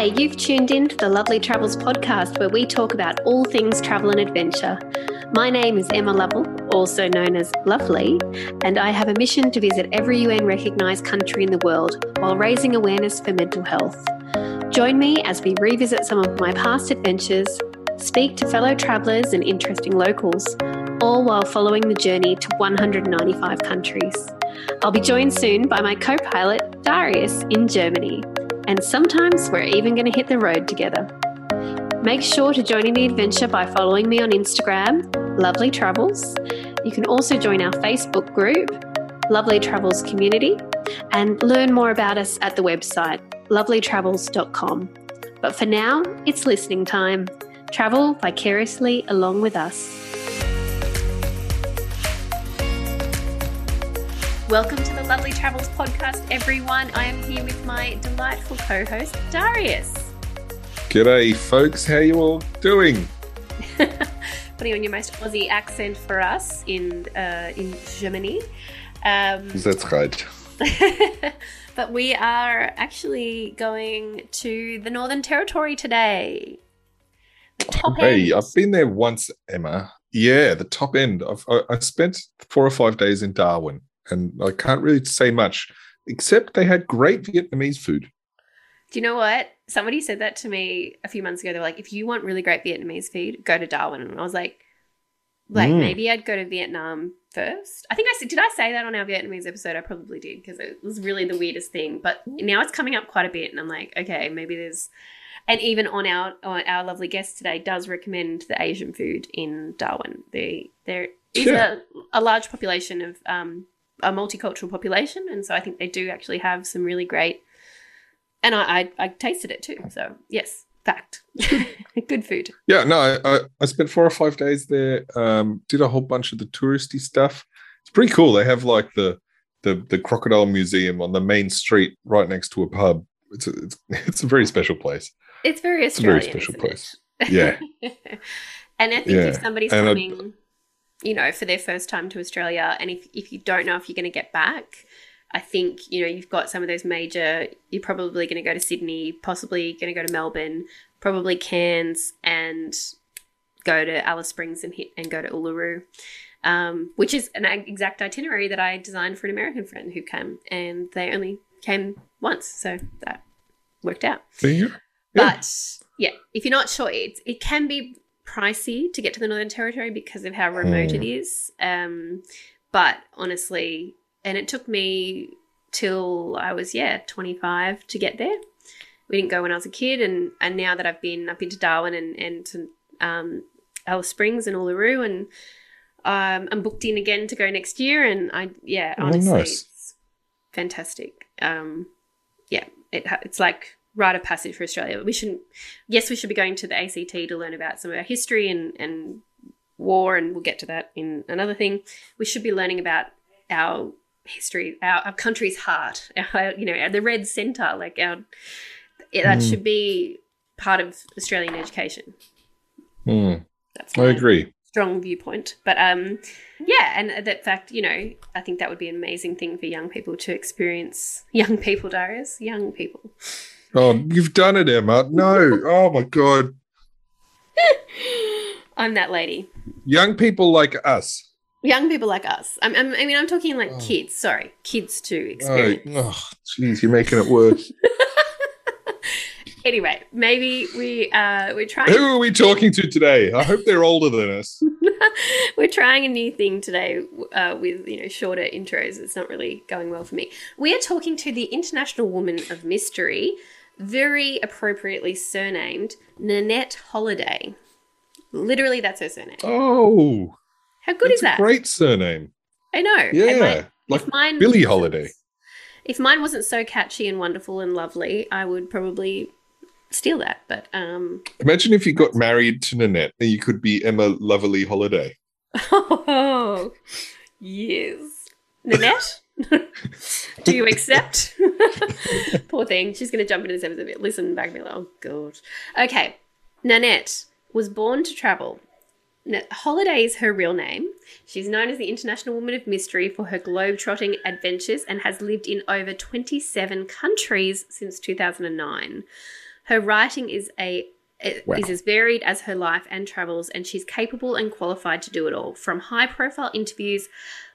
Hi, you've tuned in to the Lovely Travels podcast where we talk about all things travel and adventure. My name is Emma Lovell, also known as Lovely, and I have a mission to visit every UN recognised country in the world while raising awareness for mental health. Join me as we revisit some of my past adventures, speak to fellow travellers and interesting locals, all while following the journey to 195 countries. I'll be joined soon by my co pilot, Darius, in Germany and sometimes we're even going to hit the road together. Make sure to join in the adventure by following me on Instagram, Lovely Travels. You can also join our Facebook group, Lovely Travels Community, and learn more about us at the website, lovelytravels.com. But for now, it's listening time. Travel vicariously along with us. Welcome to the Lovely Travels podcast, everyone. I am here with my delightful co host, Darius. G'day, folks. How you all doing? Putting on your most Aussie accent for us in uh, in Germany. Um, That's right. but we are actually going to the Northern Territory today. top hey. I've been there once, Emma. Yeah, the top end. I've, I, I spent four or five days in Darwin and I can't really say much except they had great Vietnamese food. Do you know what? Somebody said that to me a few months ago. They were like, if you want really great Vietnamese food, go to Darwin. And I was like, like mm. maybe I'd go to Vietnam first. I think I said, did I say that on our Vietnamese episode? I probably did because it was really the weirdest thing. But now it's coming up quite a bit, and I'm like, okay, maybe there's. And even on our on our lovely guest today does recommend the Asian food in Darwin. The there is a, a large population of um, a multicultural population, and so I think they do actually have some really great. And I I, I tasted it too, so yes, fact, good food. Yeah, no, I, I spent four or five days there. Um, did a whole bunch of the touristy stuff. It's pretty cool. They have like the the the crocodile museum on the main street right next to a pub. It's a, it's it's a very special place. It's very Australian. It's a very special place. Yeah. and I think yeah. if somebody's and coming you know, for their first time to Australia. And if, if you don't know if you're going to get back, I think, you know, you've got some of those major, you're probably going to go to Sydney, possibly going to go to Melbourne, probably Cairns, and go to Alice Springs and hit and go to Uluru, um, which is an exact itinerary that I designed for an American friend who came, and they only came once, so that worked out. Yeah. But yeah, if you're not sure, it it can be pricey to get to the Northern Territory because of how remote mm. it is. Um, but honestly, and it took me till I was yeah 25 to get there. We didn't go when I was a kid, and and now that I've been up into Darwin and and to um, Alice Springs and Uluru, and um, I'm booked in again to go next year. And I yeah, oh, honestly, nice. it's fantastic. Um, yeah, it, it's like rite of passage for Australia. We shouldn't. Yes, we should be going to the ACT to learn about some of our history and and war, and we'll get to that in another thing. We should be learning about our history, our, our country's heart, our you know the red centre, like our that mm. should be part of Australian education. Mm. That's I agree. Strong viewpoint, but um, yeah, and that fact, you know, I think that would be an amazing thing for young people to experience. Young people, Darius, young people. Oh, you've done it, Emma. No. Oh my god. I'm that lady. Young people like us. Young people like us. I'm, I'm, i mean, I'm talking like oh. kids. Sorry, kids to experience. Oh, jeez, you're making it worse. anyway, maybe we uh, we're trying. Who are we talking to today? I hope they're older than us. we're trying a new thing today uh, with you know shorter intros. It's not really going well for me. We are talking to the International Woman of Mystery very appropriately surnamed Nanette Holiday. Literally, that's her surname. Oh, how good is that? great surname. I know. Yeah, like mine Billie Holiday. If mine wasn't so catchy and wonderful and lovely, I would probably steal that. But um, imagine if you got married to Nanette, and you could be Emma Lovely Holiday. Oh, yes, Nanette. Do you accept? Poor thing. She's going to jump into this episode. Listen back be like, oh, God. Okay. Nanette was born to travel. Holiday is her real name. She's known as the International Woman of Mystery for her globe-trotting adventures and has lived in over 27 countries since 2009. Her writing is a Wow. is as varied as her life and travels, and she's capable and qualified to do it all. From high profile interviews,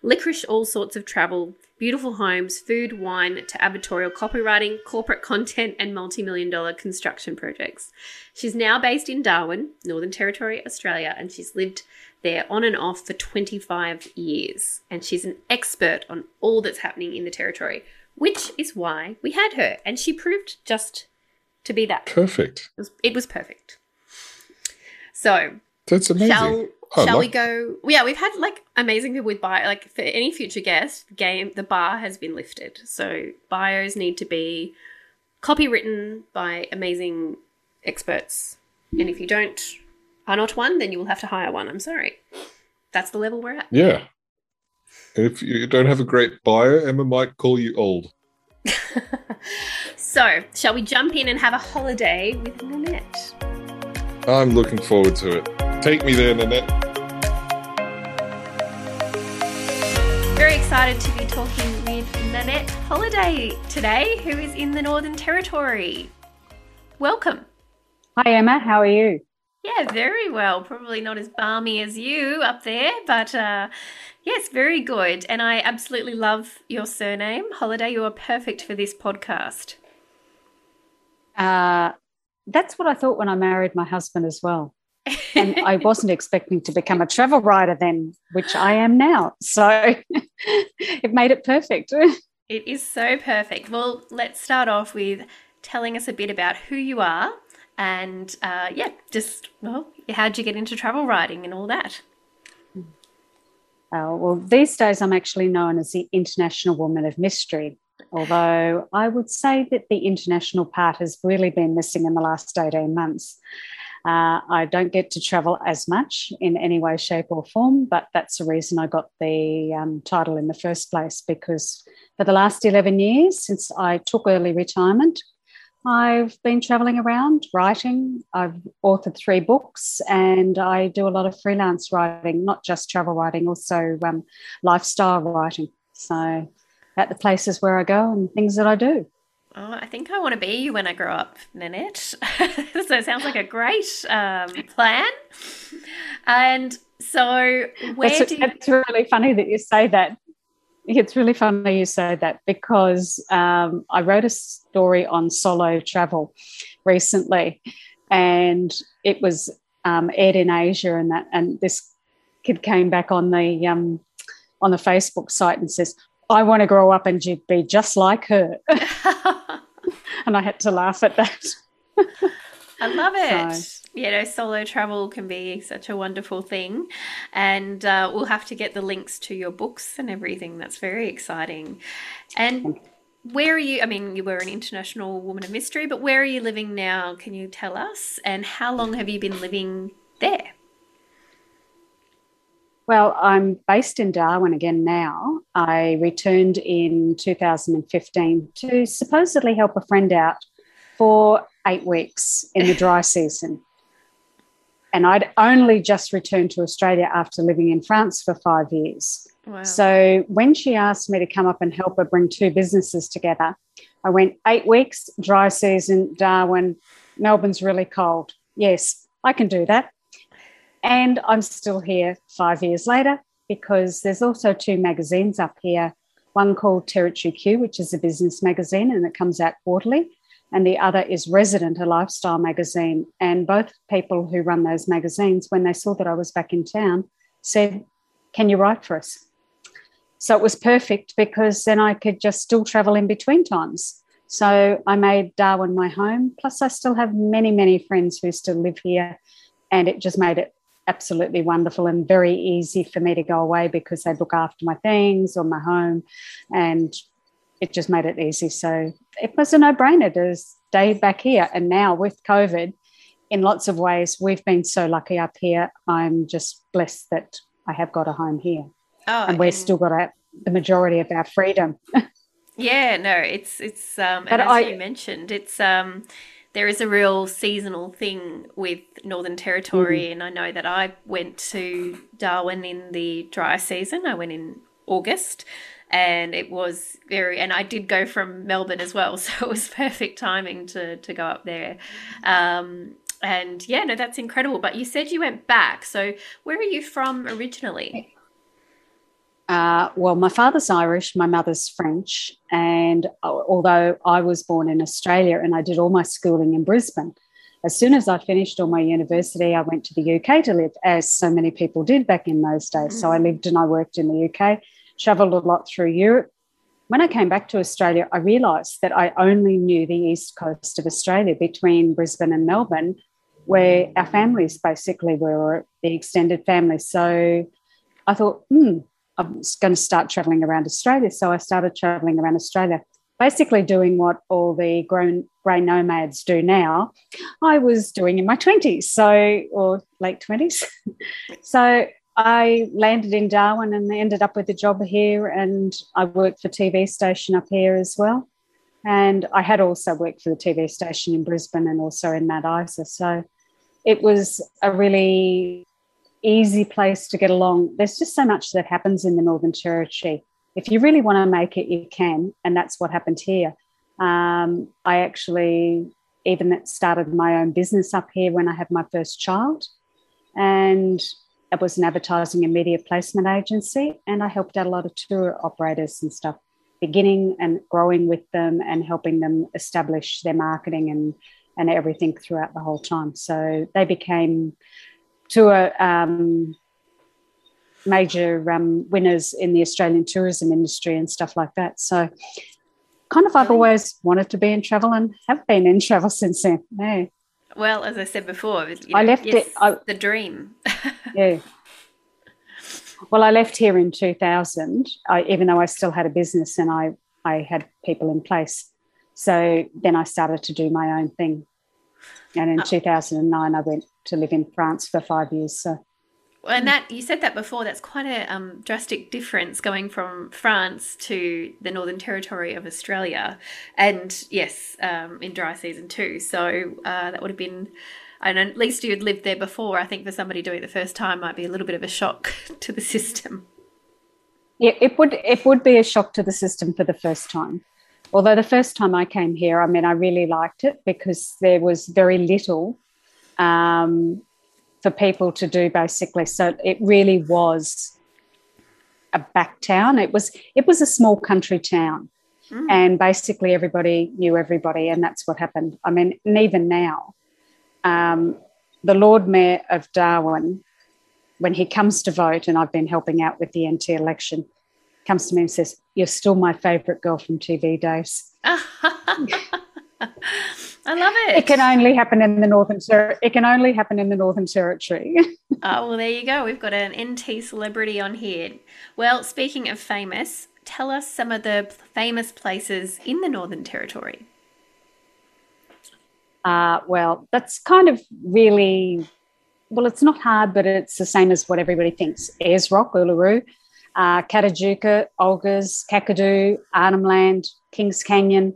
licorice, all sorts of travel, beautiful homes, food, wine, to advertorial copywriting, corporate content, and multi million dollar construction projects. She's now based in Darwin, Northern Territory, Australia, and she's lived there on and off for 25 years. And she's an expert on all that's happening in the territory, which is why we had her. And she proved just to be that. Perfect. It was, it was perfect. So, That's amazing. shall shall we go? Yeah, we've had like amazing people with bio. Like for any future guest, game the bar has been lifted. So bios need to be copywritten by amazing experts. And if you don't are not one, then you will have to hire one. I'm sorry. That's the level we're at. Yeah. And if you don't have a great bio, Emma might call you old. so, shall we jump in and have a holiday with Nanette? I'm looking forward to it. Take me there, Nanette. Very excited to be talking with Nanette Holiday today, who is in the Northern Territory. Welcome. Hi, Emma. How are you? Yeah, very well. Probably not as balmy as you up there, but uh, yes, very good. And I absolutely love your surname, Holiday. You are perfect for this podcast. Uh, that's what I thought when I married my husband as well. And I wasn't expecting to become a travel writer then, which I am now. So it made it perfect. It is so perfect. Well, let's start off with telling us a bit about who you are and, uh, yeah, just, well, how'd you get into travel writing and all that? Uh, well, these days I'm actually known as the International Woman of Mystery, although I would say that the international part has really been missing in the last 18 months. Uh, I don't get to travel as much in any way, shape, or form, but that's the reason I got the um, title in the first place because for the last 11 years, since I took early retirement, I've been traveling around writing. I've authored three books and I do a lot of freelance writing, not just travel writing, also um, lifestyle writing. So, at the places where I go and things that I do. Oh, I think I want to be you when I grow up, Nanette. so it sounds like a great um, plan. And so, where It's, do you... it's really funny that you say that. It's really funny you say that because um, I wrote a story on solo travel recently, and it was um, aired in Asia, and that and this kid came back on the um, on the Facebook site and says, "I want to grow up and be just like her," and I had to laugh at that. I love it. So- You know, solo travel can be such a wonderful thing. And uh, we'll have to get the links to your books and everything. That's very exciting. And where are you? I mean, you were an international woman of mystery, but where are you living now? Can you tell us? And how long have you been living there? Well, I'm based in Darwin again now. I returned in 2015 to supposedly help a friend out for eight weeks in the dry season. And I'd only just returned to Australia after living in France for five years. Wow. So when she asked me to come up and help her bring two businesses together, I went eight weeks, dry season, Darwin, Melbourne's really cold. Yes, I can do that. And I'm still here five years later because there's also two magazines up here one called Territory Q, which is a business magazine and it comes out quarterly, and the other is Resident, a lifestyle magazine. And both people who run those magazines, when they saw that I was back in town, said, Can you write for us? So it was perfect because then I could just still travel in between times. So I made Darwin my home. Plus, I still have many, many friends who still live here. And it just made it absolutely wonderful and very easy for me to go away because they look after my things or my home. And it just made it easy. So it was a no brainer to stay back here. And now with COVID, in lots of ways, we've been so lucky up here. I'm just blessed that I have got a home here. Oh, and we've still got our, the majority of our freedom. Yeah, no, it's it's um and as I- you mentioned, it's um there is a real seasonal thing with Northern Territory Mm-hmm. and I know that I went to Darwin in the dry season. I went in August and it was very and i did go from melbourne as well so it was perfect timing to to go up there um, and yeah no that's incredible but you said you went back so where are you from originally uh, well, my father's Irish, my mother's French. And uh, although I was born in Australia and I did all my schooling in Brisbane, as soon as I finished all my university, I went to the UK to live, as so many people did back in those days. Mm. So I mm. lived and I worked in the UK, traveled a lot through Europe. When I came back to Australia, I realized that I only knew the east coast of Australia between Brisbane and Melbourne, where our families basically were the extended family. So I thought, hmm, I was going to start traveling around Australia. So I started traveling around Australia, basically doing what all the grown grey nomads do now. I was doing in my 20s, so or late 20s. so I landed in Darwin and ended up with a job here, and I worked for TV station up here as well. And I had also worked for the TV station in Brisbane and also in Mount Isa. So it was a really easy place to get along. There's just so much that happens in the Northern Territory. If you really want to make it, you can. And that's what happened here. Um, I actually even started my own business up here when I had my first child. And it was an advertising and media placement agency. And I helped out a lot of tour operators and stuff, beginning and growing with them and helping them establish their marketing and, and everything throughout the whole time. So they became to um, major um, winners in the Australian tourism industry and stuff like that. So, kind of, I've always wanted to be in travel and have been in travel since then. Yeah. Well, as I said before, you know, I left yes, it. I, the dream. yeah. Well, I left here in 2000, I, even though I still had a business and I, I had people in place. So then I started to do my own thing. And in oh. 2009, I went to live in France for five years. So. And that you said that before. That's quite a um, drastic difference going from France to the Northern Territory of Australia, and yes, um, in dry season too. So uh, that would have been, and at least you had lived there before. I think for somebody doing it the first time might be a little bit of a shock to the system. Yeah, it would. It would be a shock to the system for the first time. Although the first time I came here, I mean, I really liked it because there was very little um, for people to do basically. So it really was a back town. It was it was a small country town, mm. and basically everybody knew everybody, and that's what happened. I mean, and even now, um, the Lord Mayor of Darwin, when he comes to vote, and I've been helping out with the NT election, comes to me and says, "You're still my favourite girl from TV days." I love it. It can only happen in the northern ter- it can only happen in the northern territory. oh well, there you go. We've got an NT celebrity on here. Well, speaking of famous, tell us some of the famous places in the Northern Territory. Uh, well, that's kind of really well. It's not hard, but it's the same as what everybody thinks. Ayers Rock, Uluru, uh, Kata Tjuta, Olga's, Kakadu, Arnhem Land, Kings Canyon.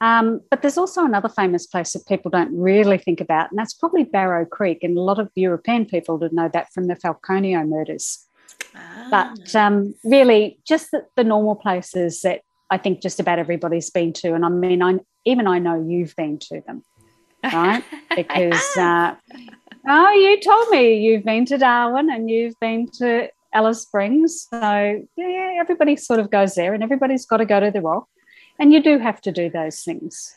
Um, but there's also another famous place that people don't really think about, and that's probably Barrow Creek. And a lot of European people would know that from the Falconio murders. Ah. But um, really, just the, the, normal places that I think just about everybody's been to. And I mean, I, even I know you've been to them, right? because, uh, oh, you told me you've been to Darwin and you've been to Alice Springs. So, yeah, everybody sort of goes there, and everybody's got to go to the rock and you do have to do those things.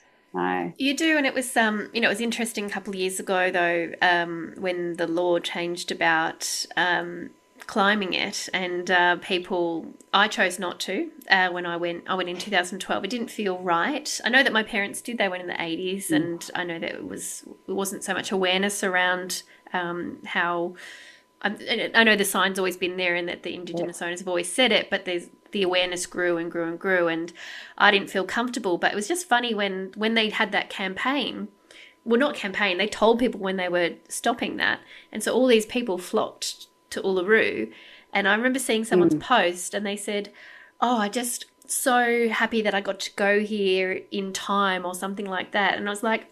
You do, and it was um, you know, it was interesting a couple of years ago though, um, when the law changed about um, climbing it, and uh, people, I chose not to uh, when I went. I went in 2012. It didn't feel right. I know that my parents did. They went in the 80s, mm. and I know that it was it wasn't so much awareness around um, how. I know the sign's always been there, and that the Indigenous owners have always said it, but there's the awareness grew and grew and grew and I didn't feel comfortable. But it was just funny when when they had that campaign. Well not campaign they told people when they were stopping that. And so all these people flocked to Uluru. And I remember seeing someone's mm. post and they said oh I just so happy that I got to go here in time or something like that. And I was like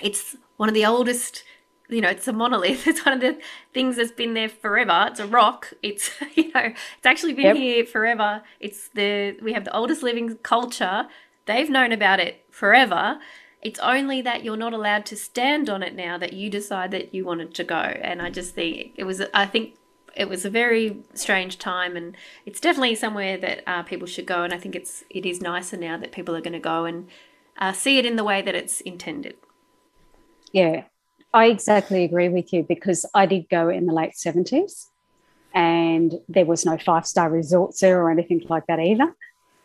it's one of the oldest you know, it's a monolith. It's one of the things that's been there forever. It's a rock. It's you know, it's actually been yep. here forever. It's the we have the oldest living culture. They've known about it forever. It's only that you're not allowed to stand on it now that you decide that you wanted to go. And I just think it was. I think it was a very strange time, and it's definitely somewhere that uh, people should go. And I think it's it is nicer now that people are going to go and uh, see it in the way that it's intended. Yeah, I exactly agree with you because I did go in the late 70s and there was no five star resorts there or anything like that either.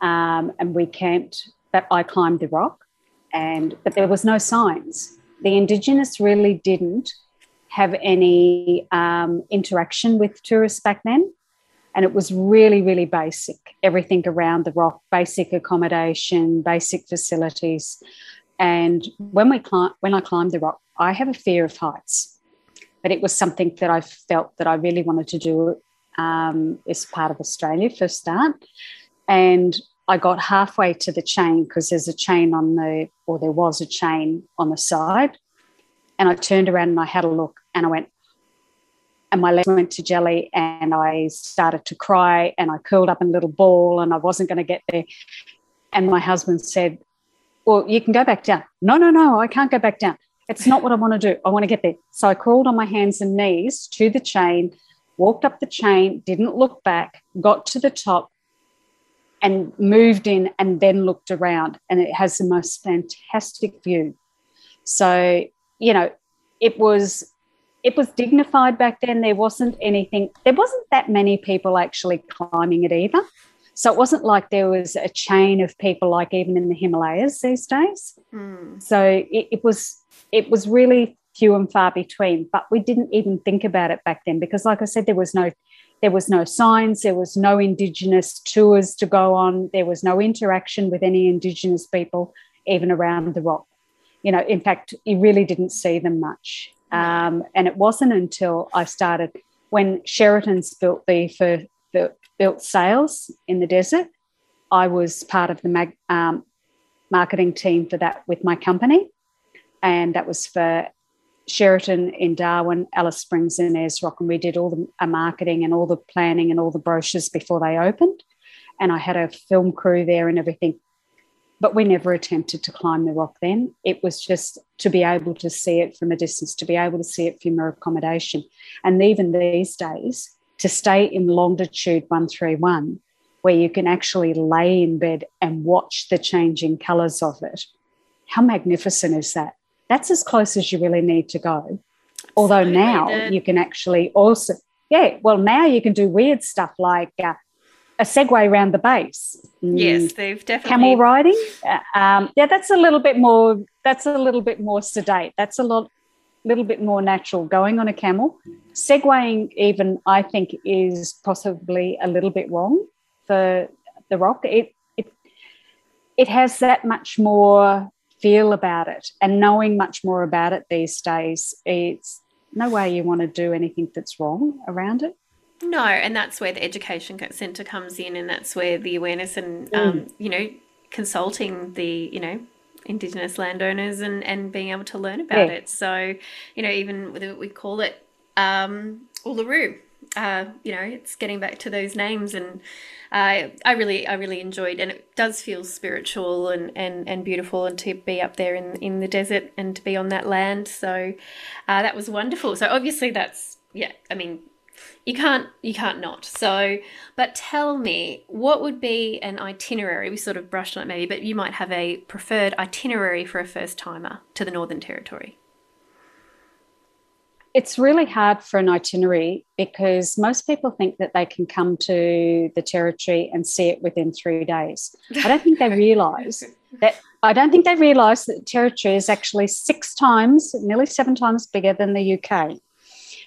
Um, and we camped, but I climbed the rock and but there was no signs. The Indigenous really didn't have any um, interaction with tourists back then. And it was really, really basic. Everything around the rock, basic accommodation, basic facilities. And when we climb, when I climbed the rock, I have a fear of heights, but it was something that I felt that I really wanted to do um, as part of Australia for start. And I got halfway to the chain because there's a chain on the, or there was a chain on the side. And I turned around and I had a look and I went, and my legs went to jelly and I started to cry and I curled up in a little ball and I wasn't going to get there. And my husband said, Well, you can go back down. No, no, no, I can't go back down. It's not what I want to do. I want to get there. So I crawled on my hands and knees to the chain, walked up the chain, didn't look back, got to the top, and moved in and then looked around. And it has the most fantastic view. So, you know, it was it was dignified back then. There wasn't anything, there wasn't that many people actually climbing it either. So it wasn't like there was a chain of people like even in the Himalayas these days. Mm. So it, it was it was really few and far between. But we didn't even think about it back then because, like I said, there was no there was no signs, there was no Indigenous tours to go on, there was no interaction with any Indigenous people, even around the rock. You know, in fact, you really didn't see them much. Um, and it wasn't until I started when Sheraton's built the for, for built Sails in the Desert. I was part of the mag, um, marketing team for that with my company and that was for Sheraton in Darwin, Alice Springs, and Ayers Rock, and we did all the uh, marketing and all the planning and all the brochures before they opened. And I had a film crew there and everything, but we never attempted to climb the rock. Then it was just to be able to see it from a distance, to be able to see it from your accommodation, and even these days to stay in longitude one three one, where you can actually lay in bed and watch the changing colours of it. How magnificent is that? that's as close as you really need to go. Although now you can actually also, yeah, well, now you can do weird stuff like uh, a Segway around the base. Mm, yes, they've definitely camel riding. Uh, um, yeah, that's a little bit more. That's a little bit more sedate. That's a lot, little bit more natural. Going on a camel, segwaying even I think is possibly a little bit wrong for the rock. It it it has that much more feel about it and knowing much more about it these days, it's no way you want to do anything that's wrong around it. No, and that's where the education centre comes in, and that's where the awareness and mm. um, you know consulting the you know indigenous landowners and and being able to learn about yeah. it. So you know even we call it um, Uluru. Uh, you know, it's getting back to those names and I I really I really enjoyed, and it does feel spiritual and, and, and beautiful, and to be up there in in the desert and to be on that land. So uh, that was wonderful. So obviously that's yeah. I mean, you can't you can't not. So, but tell me, what would be an itinerary? We sort of brushed on it maybe, but you might have a preferred itinerary for a first timer to the Northern Territory it's really hard for an itinerary because most people think that they can come to the territory and see it within three days. I don't think they realise that. I don't think they realise that the territory is actually six times, nearly seven times bigger than the UK.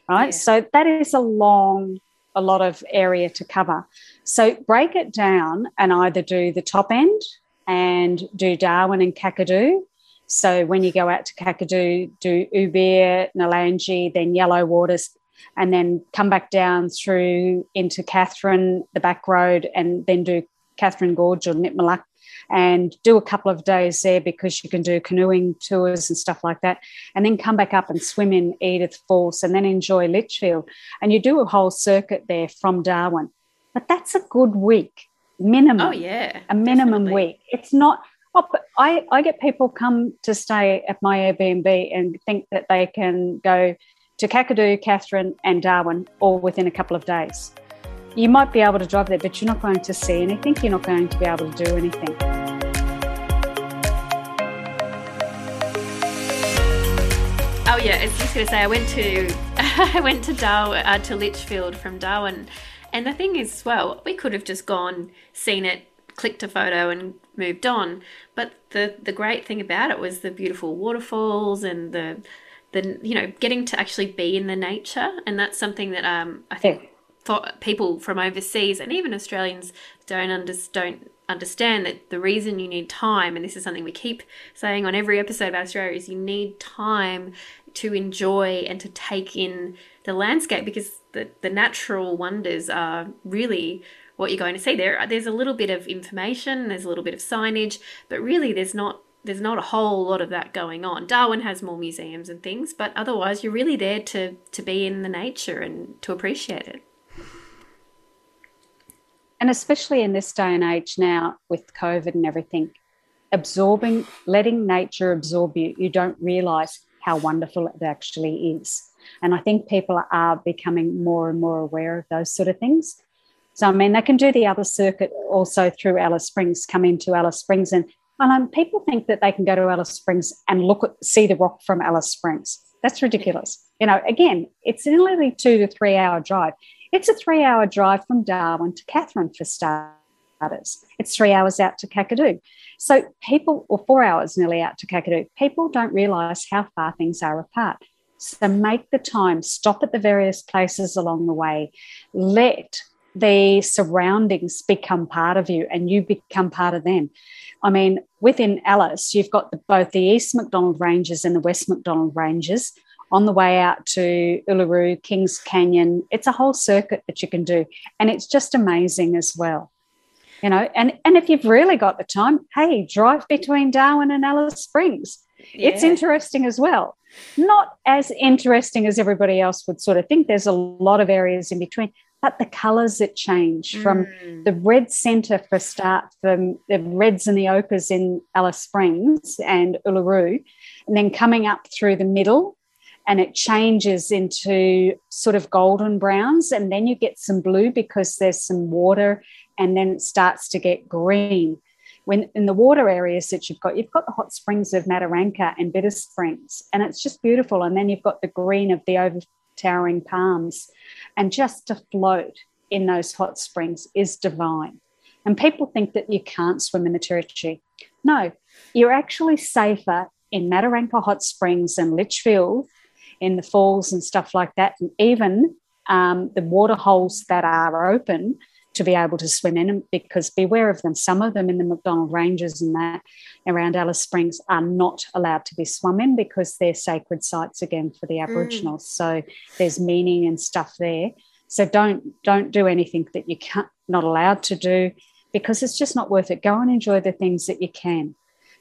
Right, yeah. so that is a long, a lot of area to cover. So break it down and either do the top end and do Darwin and Kakadu so when you go out to Kakadu, do Ubirr, Nourlangie, then Yellow Waters, and then come back down through into Katherine, the back road, and then do Katherine Gorge or Nitmiluk, and do a couple of days there because you can do canoeing tours and stuff like that, and then come back up and swim in Edith Falls and then enjoy Litchfield. And you do a whole circuit there from Darwin. But that's a good week, minimum. Oh, yeah. A minimum definitely. week. It's not. Oh, but I, I get people come to stay at my Airbnb and think that they can go to Kakadu, Katherine, and Darwin all within a couple of days. You might be able to drive there, but you're not going to see anything. You're not going to be able to do anything. Oh yeah, I was just gonna say I went to I went to Darwin uh, to Litchfield from Darwin, and the thing is, well, we could have just gone, seen it, clicked a photo, and moved on. But the the great thing about it was the beautiful waterfalls and the the you know getting to actually be in the nature, and that's something that um I think for people from overseas and even Australians don't under, don't understand that the reason you need time, and this is something we keep saying on every episode about Australia, is you need time to enjoy and to take in the landscape because the, the natural wonders are really what you're going to see. There, there's a little bit of information, there's a little bit of signage, but really there's not there's not a whole lot of that going on. Darwin has more museums and things, but otherwise you're really there to to be in the nature and to appreciate it. And especially in this day and age now with COVID and everything, absorbing, letting nature absorb you, you don't realize how wonderful it actually is. And I think people are becoming more and more aware of those sort of things. So, I mean, they can do the other circuit also through Alice Springs, come into Alice Springs. And, um, people think that they can go to Alice Springs and look at, see the rock from Alice Springs. That's ridiculous. You know, again, it's only two to three hour drive. It's a three hour drive from Darwin to Katherine for starters. It's three hours out to Kakadu. So people, or four hours nearly out to Kakadu, people don't realise how far things are apart. So make the time, stop at the various places along the way, let the surroundings become part of you and you become part of them. I mean, within Alice, you've got the, both the East MacDonnell Ranges and the West MacDonnell Ranges on the way out to Uluru, Kings Canyon. It's a whole circuit that you can do. And it's just amazing as well. You know, and, and if you've really got the time, hey, drive between Darwin and Alice Springs. Yeah. It's interesting as well. Not as interesting as everybody else would sort of think. There's a lot of areas in between, but the colours that change mm. from the red centre for start, from the reds and the ochres in Alice Springs and Uluru, and then coming up through the middle and it changes into sort of golden browns and then you get some blue because there's some water and then it starts to get green. When in the water areas that you've got you've got the hot springs of mataranka and bitter springs and it's just beautiful. And then you've got the green of the over towering palms. And just to float in those hot springs is divine. And people think that you can't swim in the territory no you're actually safer in mataranka hot springs and litchfield in the falls and stuff like that, and even um, the water holes that are open to be able to swim in because beware of them. Some of them in the MacDonnell Ranges and that around Alice Springs are not allowed to be swum in because they're sacred sites again for the mm. Aboriginals. Mm. So there's meaning and stuff there. So don't don't do anything that you can't not allowed to do because it's just not worth it. Go and enjoy the things that you can.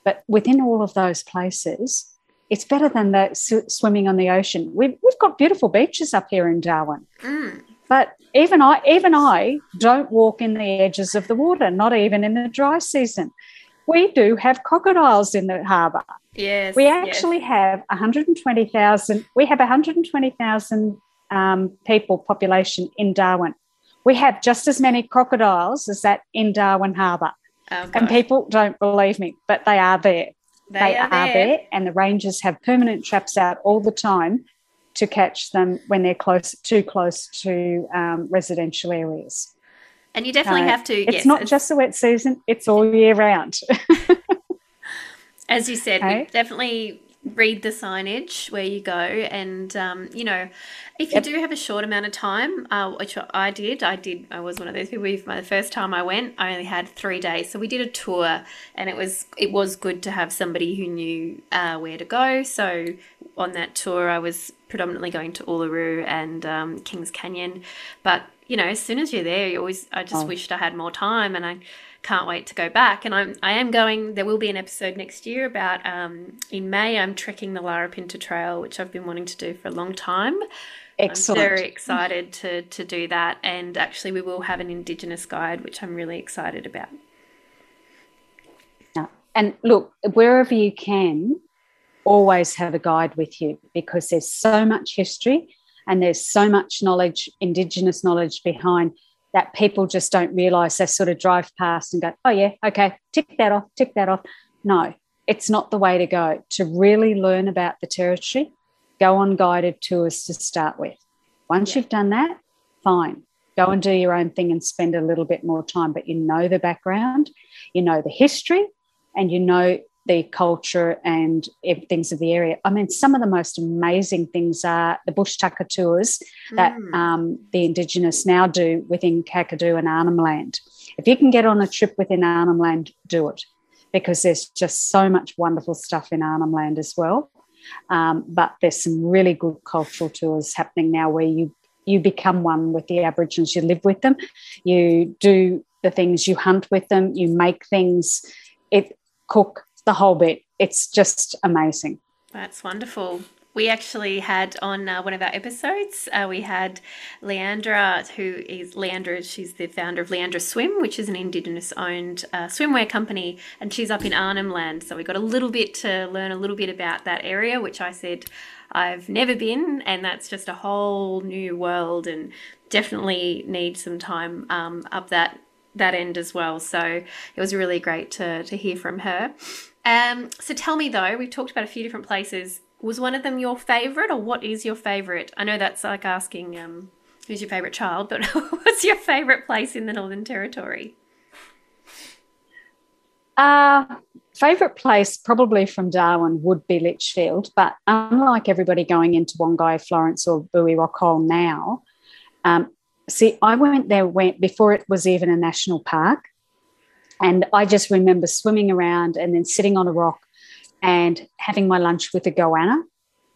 But within all of those places, it's better than the swimming on the ocean. We've, we've got beautiful beaches up here in Darwin. Mm. But even I, even I don't walk in the edges of the water, not even in the dry season. We do have crocodiles in the harbour. Yes. We actually yes. have 120,000, we have 120,000 um, people population in Darwin. We have just as many crocodiles as that in Darwin Harbour. Oh, and people don't believe me, but they are there. They, they are, are there. and the rangers have permanent traps out all the time to catch them when they're close, too close to um, residential areas. And you definitely Uh, have to. It's yes, not as- just the wet season; it's all year round. as you said, we definitely read the signage where you go, and um, you know, if you Yep. do have a short amount of time, uh, which I did, I did. I was one of those people. The first time I went, I only had three days, so we did a tour, and it was it was good to have somebody who knew uh, where to go. So on that tour, I was predominantly going to Uluru and um, Kings Canyon, but you know, as soon as you're there, you always I just Oh. wished I had more time, and I can't wait to go back. And I'm I am going. There will be an episode next year about um, in May. I'm trekking the Larapinta Trail, which I've been wanting to do for a long time. Excellent. I'm very excited to to do that. And actually, we will have an Indigenous guide, which I'm really excited about. And look, wherever you can, always have a guide with you because there's so much history and there's so much knowledge, Indigenous knowledge behind that people just don't realize. They sort of drive past and go, oh, yeah, okay, tick that off, tick that off. No, it's not the way to go. To really learn about the territory, go on guided tours to start with. Once yeah. you've done that, fine. Go and do your own thing and spend a little bit more time, but you know the background, you know the history, and you know the culture and things of the area. I mean, some of the most amazing things are the bush tucker tours that mm. um, the Indigenous now do within Kakadu and Arnhem Land. If you can get on a trip within Arnhem Land, do it because there's just so much wonderful stuff in Arnhem Land as well. Um, but there's some really good cultural tours happening now where you you become one with the Aborigines, you live with them, you do the things, you hunt with them, you make things. It cook the whole bit. It's just amazing. That's wonderful. We actually had on uh, one of our episodes, uh, we had Liandra, who is Liandra, she's the founder of Liandra Swim, which is an Indigenous owned uh, swimwear company, and she's up in Arnhem Land. So we got a little bit to learn a little bit about that area, which I said I've never been, and that's just a whole new world and definitely need some time um, up that that end as well. So it was really great to, to hear from her. Um, so tell me though, we've talked about a few different places. Was one of them your favourite, or what is your favourite? I know that's like asking um, who's your favourite child, but what's your favourite place in the Northern Territory? Uh, favourite place probably from Darwin would be Litchfield, but unlike everybody going into Wangi, Florence, or Buley Rock Hole now, um, see, I went there went before it was even a national park. And I just remember swimming around and then sitting on a rock and having my lunch with a goanna.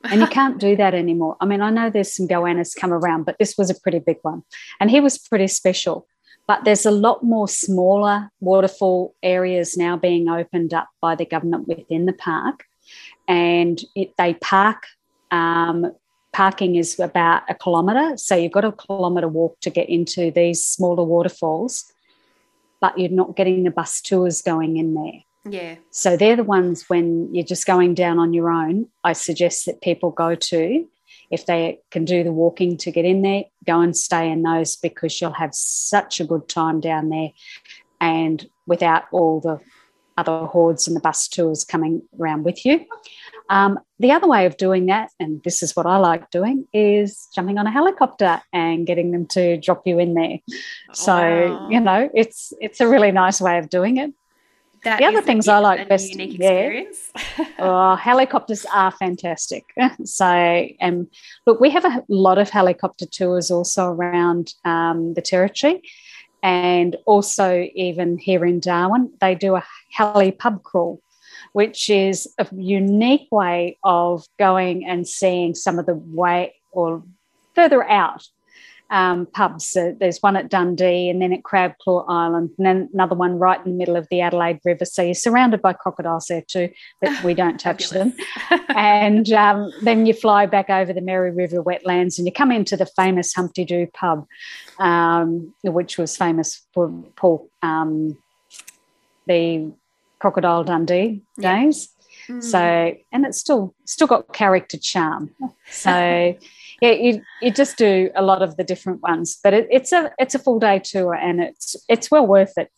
And you can't do that anymore. I mean, I know there's some goannas come around, but this was a pretty big one. And he was pretty special. But there's a lot more smaller waterfall areas now being opened up by the government within the park. And it, they park um, parking is about a kilometre. So you've got a kilometre walk to get into these smaller waterfalls, but you're not getting the bus tours going in there. Yeah. So they're the ones when you're just going down on your own. I suggest that people go to, if they can do the walking to get in there, go and stay in those because you'll have such a good time down there and without all the other hordes and the bus tours coming around with you. Um, the other way of doing that, and this is what I like doing, is jumping on a helicopter and getting them to drop you in there. So wow. you know, it's it's a really nice way of doing it. That the other things I like best, yeah. oh, helicopters are fantastic. So, and look, we have a lot of helicopter tours also around um, the territory, and also even here in Darwin, they do a heli pub crawl which is a unique way of going and seeing some of the way or further out um, pubs. Uh, there's one at Dundee and then at Crabclaw Island, and then another one right in the middle of the Adelaide River. So you're surrounded by crocodiles there too, but we don't touch them. and um, then you fly back over the Mary River wetlands and you come into the famous Humpty Doo pub, um, which was famous for Paul, um, the Crocodile Dundee yeah. days. Mm. So, and it's still still got character charm. So, yeah, you you just do a lot of the different ones, but it, it's a it's a full day tour, and it's it's well worth it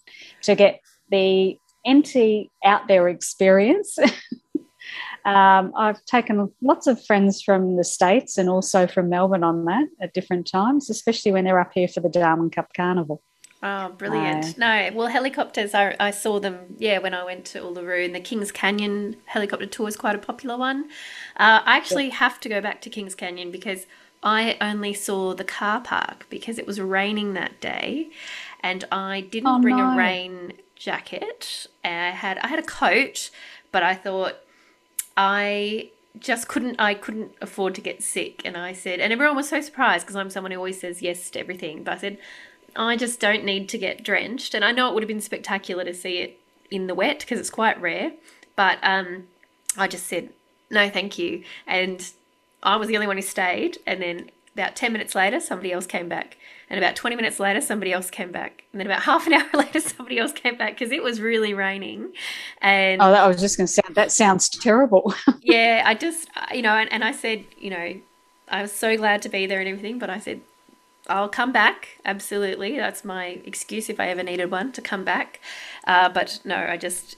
to get the NT out there experience. um, I've taken lots of friends from the States and also from Melbourne on that at different times, especially when they're up here for the Darwin Cup Carnival. Oh, brilliant. No, well, helicopters, I, I saw them, yeah, when I went to Uluru, and the Kings Canyon helicopter tour is quite a popular one. Uh, I actually have to go back to Kings Canyon because I only saw the car park because it was raining that day and I didn't oh, bring no. a rain jacket. I had I had a coat, but I thought I just couldn't I couldn't afford to get sick and I said and everyone was so surprised because I'm someone who always says yes to everything but I said I just don't need to get drenched. And I know it would have been spectacular to see it in the wet because it's quite rare. But um, I just said, no, thank you. And I was the only one who stayed. And then about 10 minutes later, somebody else came back. And about 20 minutes later, somebody else came back. And then about half an hour later, somebody else came back because it was really raining. And oh, I was just going to say, that sounds terrible. yeah, I just, you know, and, and I said, you know, I was so glad to be there and everything, but I said, I'll come back. Absolutely. That's my excuse if I ever needed one to come back. Uh, but no, I just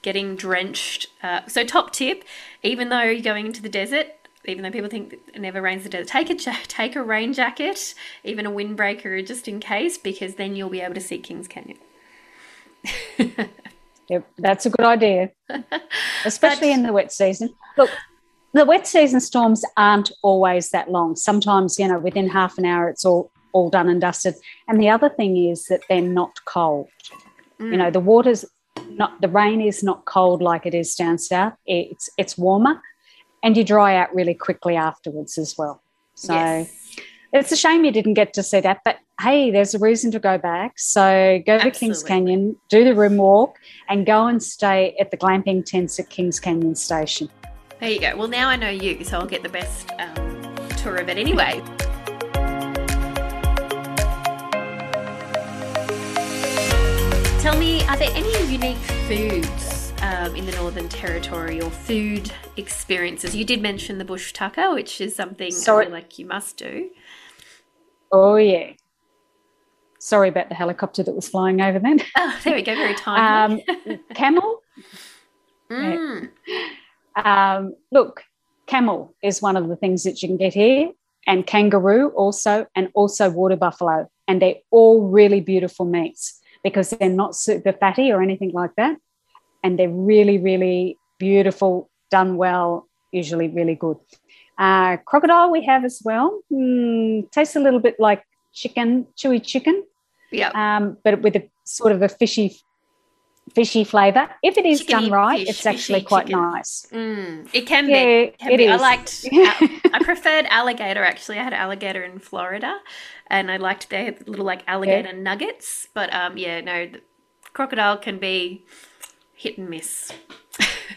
getting drenched. Uh, so, top tip even though you're going into the desert, even though people think it never rains in the desert, take a, take a rain jacket, even a windbreaker, just in case, because then you'll be able to see Kings Canyon. yep, that's a good idea, especially in the wet season. Look, the wet season storms aren't always that long. Sometimes, you know, within half an hour, it's all all done and dusted. And the other thing is that they're not cold. Mm. You know, mm. the water's not the rain is not cold like it is down south. It's it's warmer, and you dry out really quickly afterwards as well. So. Yes. It's a shame you didn't get to see that, but hey, there's a reason to go back. So go Absolutely. to Kings Canyon, do the rim walk, and go and stay at the glamping tents at Kings Canyon Station. There you go. Well, now I know you, so I'll get the best um, tour of it anyway. Tell me, are there any unique foods um, in the Northern Territory or food experiences? You did mention the bush tucker, which is something Sorry. like you must do. Oh, yeah. Sorry about the helicopter that was flying over then. Oh, there we go. Very timely. Um, camel. Mm. Yeah. Um, look, camel is one of the things that you can get here, and kangaroo also, and also water buffalo. And they're all really beautiful meats because they're not super fatty or anything like that. And they're really, really beautiful, done well, usually really good. Uh, crocodile we have as well. Mm, tastes a little bit like chicken, chewy chicken. Yeah. Um, but with a sort of a fishy fishy flavour. If it is Chickeny done right, fish, it's actually quite chicken. nice. Mm, it can yeah, be. It, can be. I liked. I preferred alligator. Actually, I had alligator in Florida, and I liked their little like alligator yeah. nuggets. But um, yeah, no, crocodile can be hit and miss.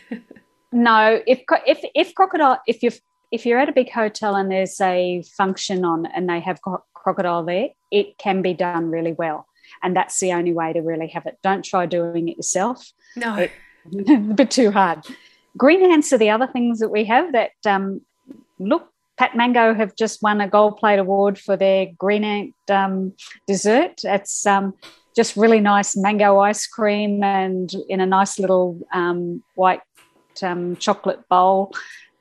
no, if if if crocodile, if you if you're at a big hotel and there's a function on and they have crocodile there, it can be done really well and that's the only way to really have it. Don't try doing it yourself. No, it, a bit too hard. Green ants are the other things that we have that um, look. Pat Mango have just won a gold plate award for their green ant um, dessert. It's um, just really nice mango ice cream and in a nice little um, white um, chocolate bowl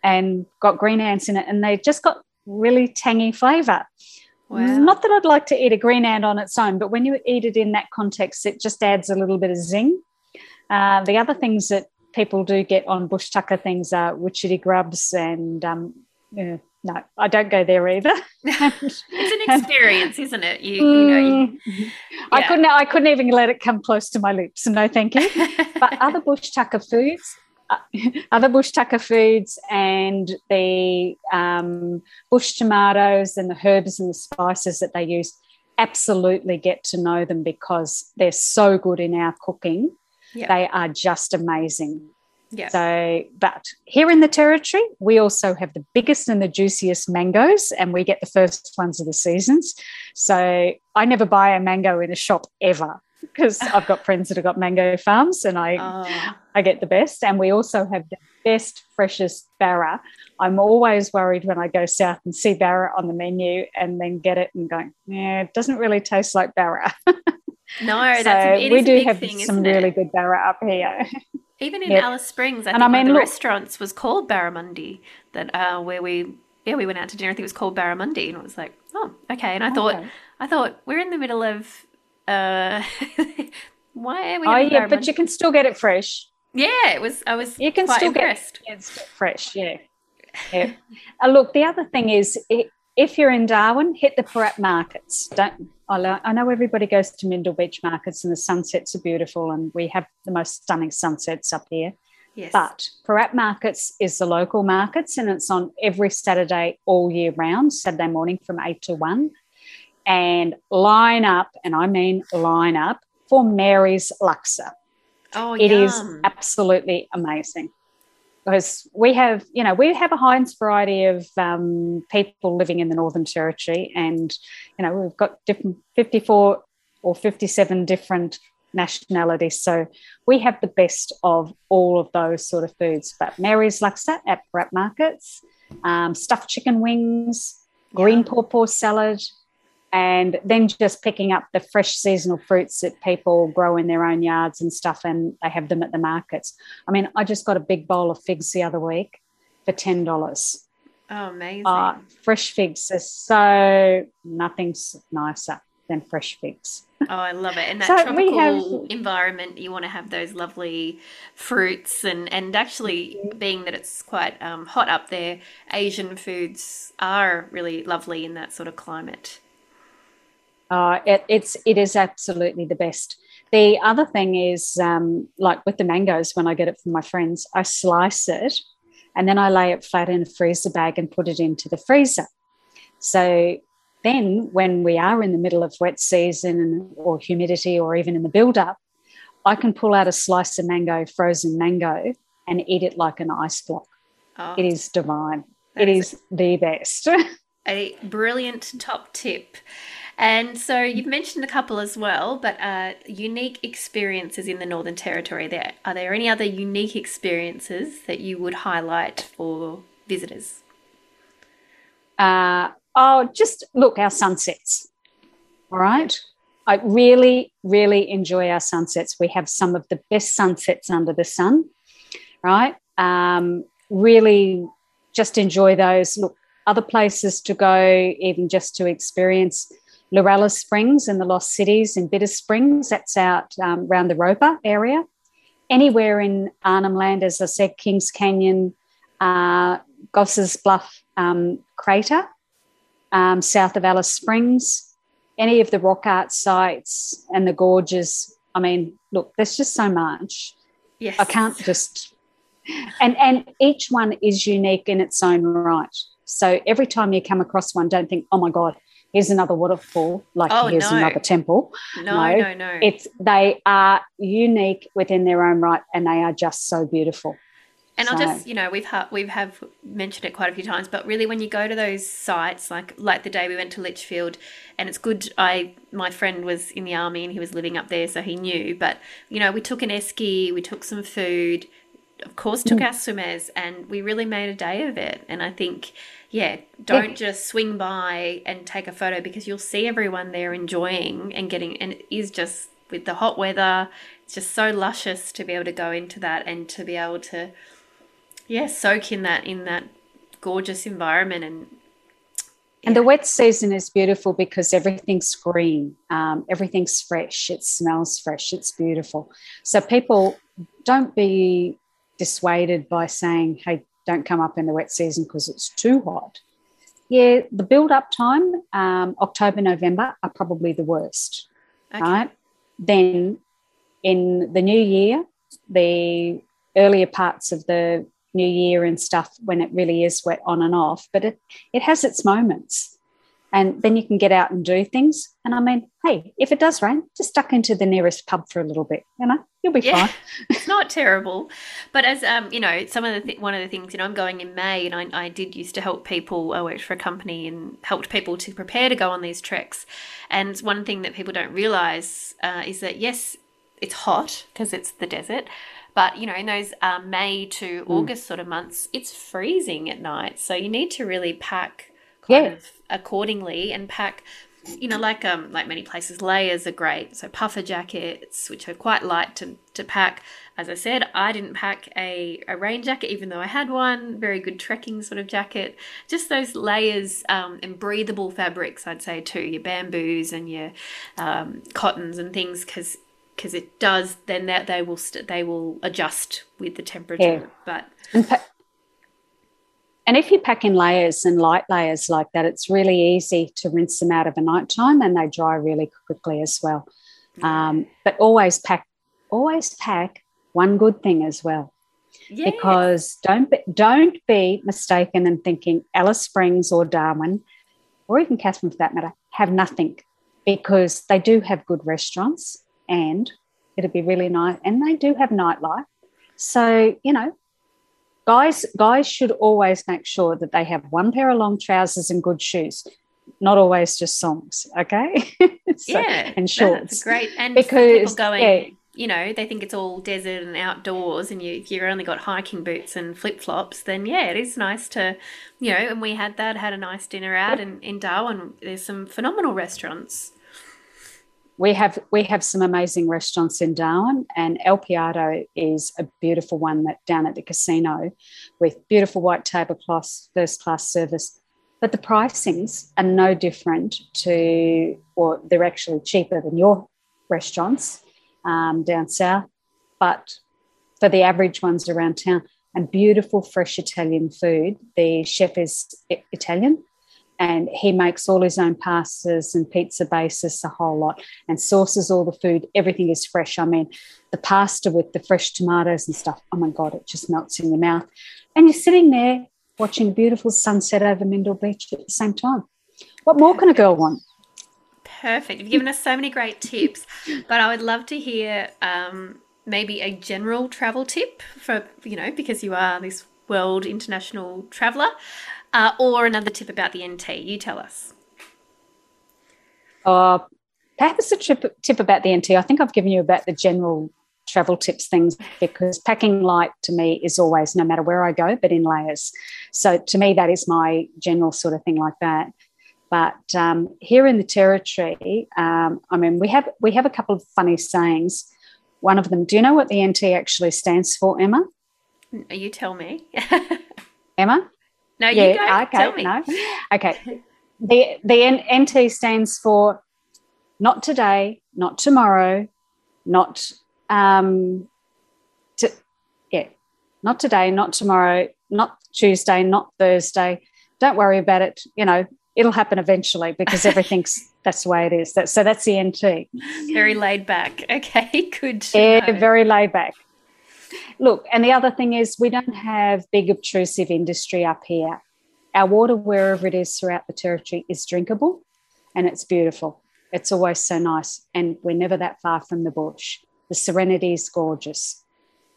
and got green ants in it. And they just got really tangy flavour. Wow. Not that I'd like to eat a green ant on its own, but when you eat it in that context, it just adds a little bit of zing. Uh, the other things that people do get on bush tucker things are witchetty grubs and um, no, I don't go there either. it's an experience, isn't it? You, you know, you, yeah. I couldn't. I couldn't even let it come close to my lips. No, thank you. but other bush tucker foods, other bush tucker foods and the um, bush tomatoes and the herbs and the spices that they use absolutely get to know them because they're so good in our cooking they are just amazing yeah. So, but here in the territory, we also have the biggest and the juiciest mangoes, and we get the first ones of the seasons. So, I never buy a mango in a shop ever because I've got friends that have got mango farms and I oh. I get the best. And we also have the best, freshest barra. I'm always worried when I go south and see barra on the menu and then get it and going, yeah, it doesn't really taste like barra. No, so that's we do have thing, some really good barra up here. Even in yep. Alice Springs, I and think I mean, one of the look, restaurants was called Barramundi. That uh, where we yeah we went out to dinner. I think it was called Barramundi, and it was like oh okay. And I okay. thought I thought we're in the middle of uh, why are we? Oh yeah, but you can still get it fresh. Yeah, it was. I was. You can still impressed. get it fresh. Yeah. Yeah. uh, look, the other thing is, if you're in Darwin, hit the Parap markets. Don't. I know everybody goes to Mindil Beach markets, and the sunsets are beautiful, and we have the most stunning sunsets up here. Yes. But Parap Markets is the local markets, and it's on every Saturday all year round, Saturday morning from eight to one and line up, and I mean line up for Mary's Laksa. Oh, It is yum. absolutely amazing because we have, you know, we have a high variety of um, people living in the Northern Territory, and you know, we've got different fifty-four or fifty-seven different nationalities. So we have the best of all of those sort of foods. But Mary's Laksa at Parap Markets, um, stuffed chicken wings, green pawpaw salad, and then just picking up the fresh seasonal fruits that people grow in their own yards and stuff, and they have them at the markets. I mean, I just got a big bowl of figs the other week for ten dollars. Oh, amazing. Uh, fresh figs are so nothing's nicer than fresh figs. Oh, I love it. And that So tropical we have- environment, you want to have those lovely fruits and and actually Mm-hmm. being that it's quite um, hot up there, Asian foods are really lovely in that sort of climate. Uh, it, it's it is absolutely the best. The other thing is, um, like with the mangoes, when I get it from my friends, I slice it and then I lay it flat in a freezer bag and put it into the freezer. So then, when we are in the middle of wet season or humidity, or even in the build up, I can pull out a slice of mango, frozen mango, and eat it like an ice block. Oh, It is divine. It is the best. a brilliant top tip. And so you've mentioned a couple as well, but uh, unique experiences in the Northern Territory. There are there any other unique experiences that you would highlight for visitors? uh, oh, just look, our sunsets. All right. I really, really enjoy our sunsets. We have some of the best sunsets under the sun, right? Um, really just enjoy those. Look, other places to go, even just to experience Lorella Springs and the Lost Cities in Bitter Springs. That's out um, around the Roper area. Anywhere in Arnhem Land, as I said, Kings Canyon, uh, Gosses Bluff um, Crater, um, south of Alice Springs, any of the rock art sites and the gorges. I mean, look, there's just so much. Yes. I can't just and and each one is unique in its own right. So every time you come across one, don't think, oh my God, here's another waterfall, like Oh, here's no. another temple. No, No, no, no. It's they are unique within their own right and they are just so beautiful. And I'll just, you know, we've ha- we've have mentioned it quite a few times, but really, when you go to those sites, like like the day we went to Litchfield, and it's good. I my friend was in the army and he was living up there, so he knew. But you know, we took an esky, we took some food, of course, took our swimmers, and we really made a day of it. And I think, yeah, don't just swing by and take a photo because you'll see everyone there enjoying and getting, and it is just with the hot weather, it's just so luscious to be able to go into that and to be able to yeah soak in that in that gorgeous environment and And the wet season is beautiful because everything's green, um, everything's fresh, it smells fresh, it's beautiful. So people don't be dissuaded by saying, hey, don't come up in the wet season because it's too hot. Yeah, the build up time, um, October, November, are probably the worst, okay. right? Then in the new year, the earlier parts of the new year and stuff when it really is wet on and off, but it, it has its moments. And then you can get out and do things. And I mean, hey, if it does rain, just duck into the nearest pub for a little bit. You know, you'll be yeah. fine. it's not terrible. But as um you know some of the th- one of the things you know i'm going in may and I, I did used to help people i worked for a company and helped people to prepare to go on these treks. And one thing that people don't realize uh, is that yes it's hot because it's the desert but you know in those um, may to august sort of months it's freezing at night. So you need to really pack kind Yeah. of accordingly and pack you know like um like many places layers are great. So puffer jackets which are quite light to, to pack. As i said i didn't pack a, a rain jacket even though i had one very good trekking sort of jacket. Just those layers um, and breathable fabrics i'd say too. Your bamboos and your um, cottons and things because because it does then that they will st- they will adjust with the temperature. Yeah. but And, if you pack in layers and light layers like that, it's really easy to rinse them out of a night time and they dry really quickly as well. Um, but always pack, always pack one good thing as well. yeah because don't be, don't be mistaken in thinking Alice Springs or Darwin or even Katherine for that matter have nothing because they do have good restaurants and it'd be really nice. And they do have nightlife. So, you know, guys guys should always make sure that they have one pair of long trousers and good shoes not always just songs okay? So, yeah and shorts. that's great. And because people going yeah, you know they think it's all desert and outdoors and you if you've only got hiking boots and flip-flops then yeah it is nice to you know and we had that had a nice dinner out in, in darwin. There's some phenomenal restaurants we have we have some amazing restaurants in Darwin, and Il Piatto is a beautiful one that down at the casino, with beautiful white tablecloths, first class service. But the pricings are no different to, or they're actually cheaper than your restaurants um, down south. But for the average ones around town, and beautiful fresh Italian food. The chef is Italian, and he makes all his own pastas and pizza bases a whole lot and sources all the food. Everything is fresh. I mean the pasta with the fresh tomatoes and stuff oh my god it just melts in your mouth. And you're sitting there watching a beautiful sunset over Mindil beach at the same time. What more can a girl want? Perfect. You've given us so many great tips but i would love to hear um, maybe a general travel tip for you know because you are this world international traveler uh, or another tip about the NT? You tell us. Uh, perhaps a trip, tip about the NT. I think I've given you about the general travel tips things because packing light to me is always no matter where I go, but in layers. So to me, that is my general sort of thing like that. But um, here in the territory, um, I mean, we have we have a couple of funny sayings. One of them, do you know what the NT actually stands for, Emma? You tell me. Emma? No, you yeah, go. Okay, no. Okay. The the NT stands for not today, not tomorrow, not um to yeah, not today, not tomorrow, not Tuesday, not Thursday. Don't worry about it. You know, it'll happen eventually because everything's that's the way it is. That, so that's the NT. Very laid back. Okay, good. Yeah, very laid back. Look, and the other thing is we don't have big obtrusive industry up here. Our water, wherever it is throughout the territory, is drinkable and it's beautiful. It's always so nice. And we're never that far from the bush. The serenity is gorgeous.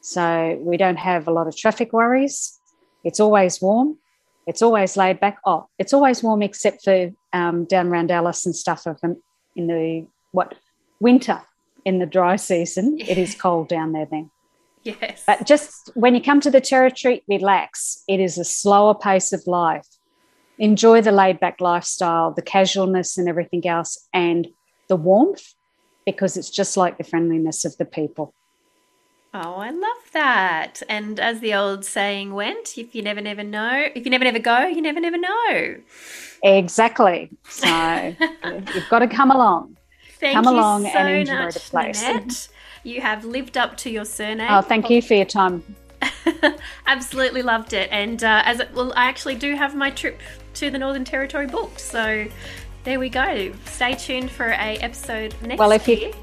So we don't have a lot of traffic worries. It's always warm. It's always laid back. Oh, it's always warm except for um, down around Alice and stuff of in the what winter in the dry season. It is cold down there then. Yes. But just when you come to the territory, relax. It is a slower pace of life. Enjoy the laid back lifestyle, the casualness and everything else, and the warmth, because it's just like the friendliness of the people. Oh, I love that. And as the old saying went, if you never, never know, if you never, never go, you never, never know. Exactly. So you've got to come along. Thank come along so and enjoy much, the place. Nanette. You have lived up to your surname. Oh, thank you for your time. Absolutely loved it. And uh, as it, well, I actually do have my trip to the Northern Territory booked. So there we go. Stay tuned for a episode next well, if year. You,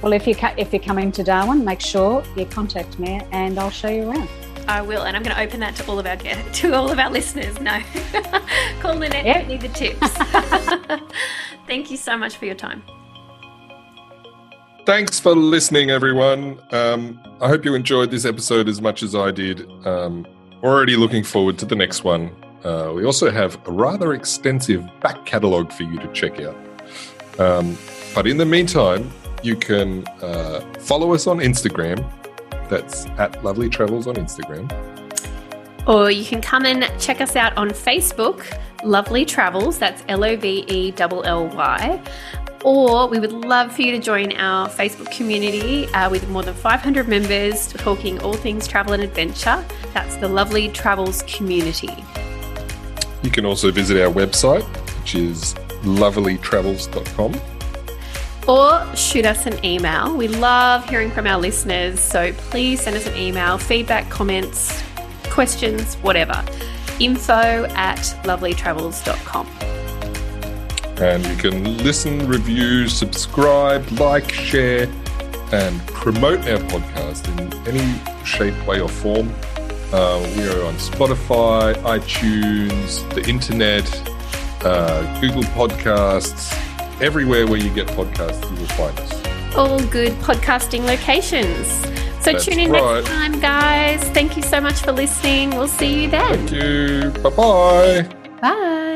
well, if you if you're coming to Darwin, make sure you contact me, and I'll show you around. I will, and I'm going to open that to all of our to all of our listeners. No, call Nanette. Yep. Need the tips. Thank you so much for your time thanks for listening, everyone. Um, I hope you enjoyed this episode as much as I did. Um, already looking forward to the next one. Uh, we also have a rather extensive back catalogue for you to check out. Um, but in the meantime, you can uh, follow us on Instagram. That's at Lovelly Travels on Instagram. Or you can come and check us out on Facebook, Lovelly Travels. That's L O V E L L Y or we would love for you to join our Facebook community uh, with more than 500 members talking all things travel and adventure. That's the Lovelly Travels community. You can also visit our website, which is lovellytravels.com. Or shoot us an email. We love hearing from our listeners, so please send us an email, feedback, comments, questions, whatever. Info at lovellytravels.com. And you can listen, review, subscribe, like, share, and promote our podcast in any shape, way, or form. Uh, we are on Spotify, iTunes, the internet, uh, Google Podcasts, everywhere where you get podcasts, you will find us. All good podcasting locations. So That's tune in right. next time, guys. Thank you so much for listening. We'll see you then. Thank you. Bye bye. Bye.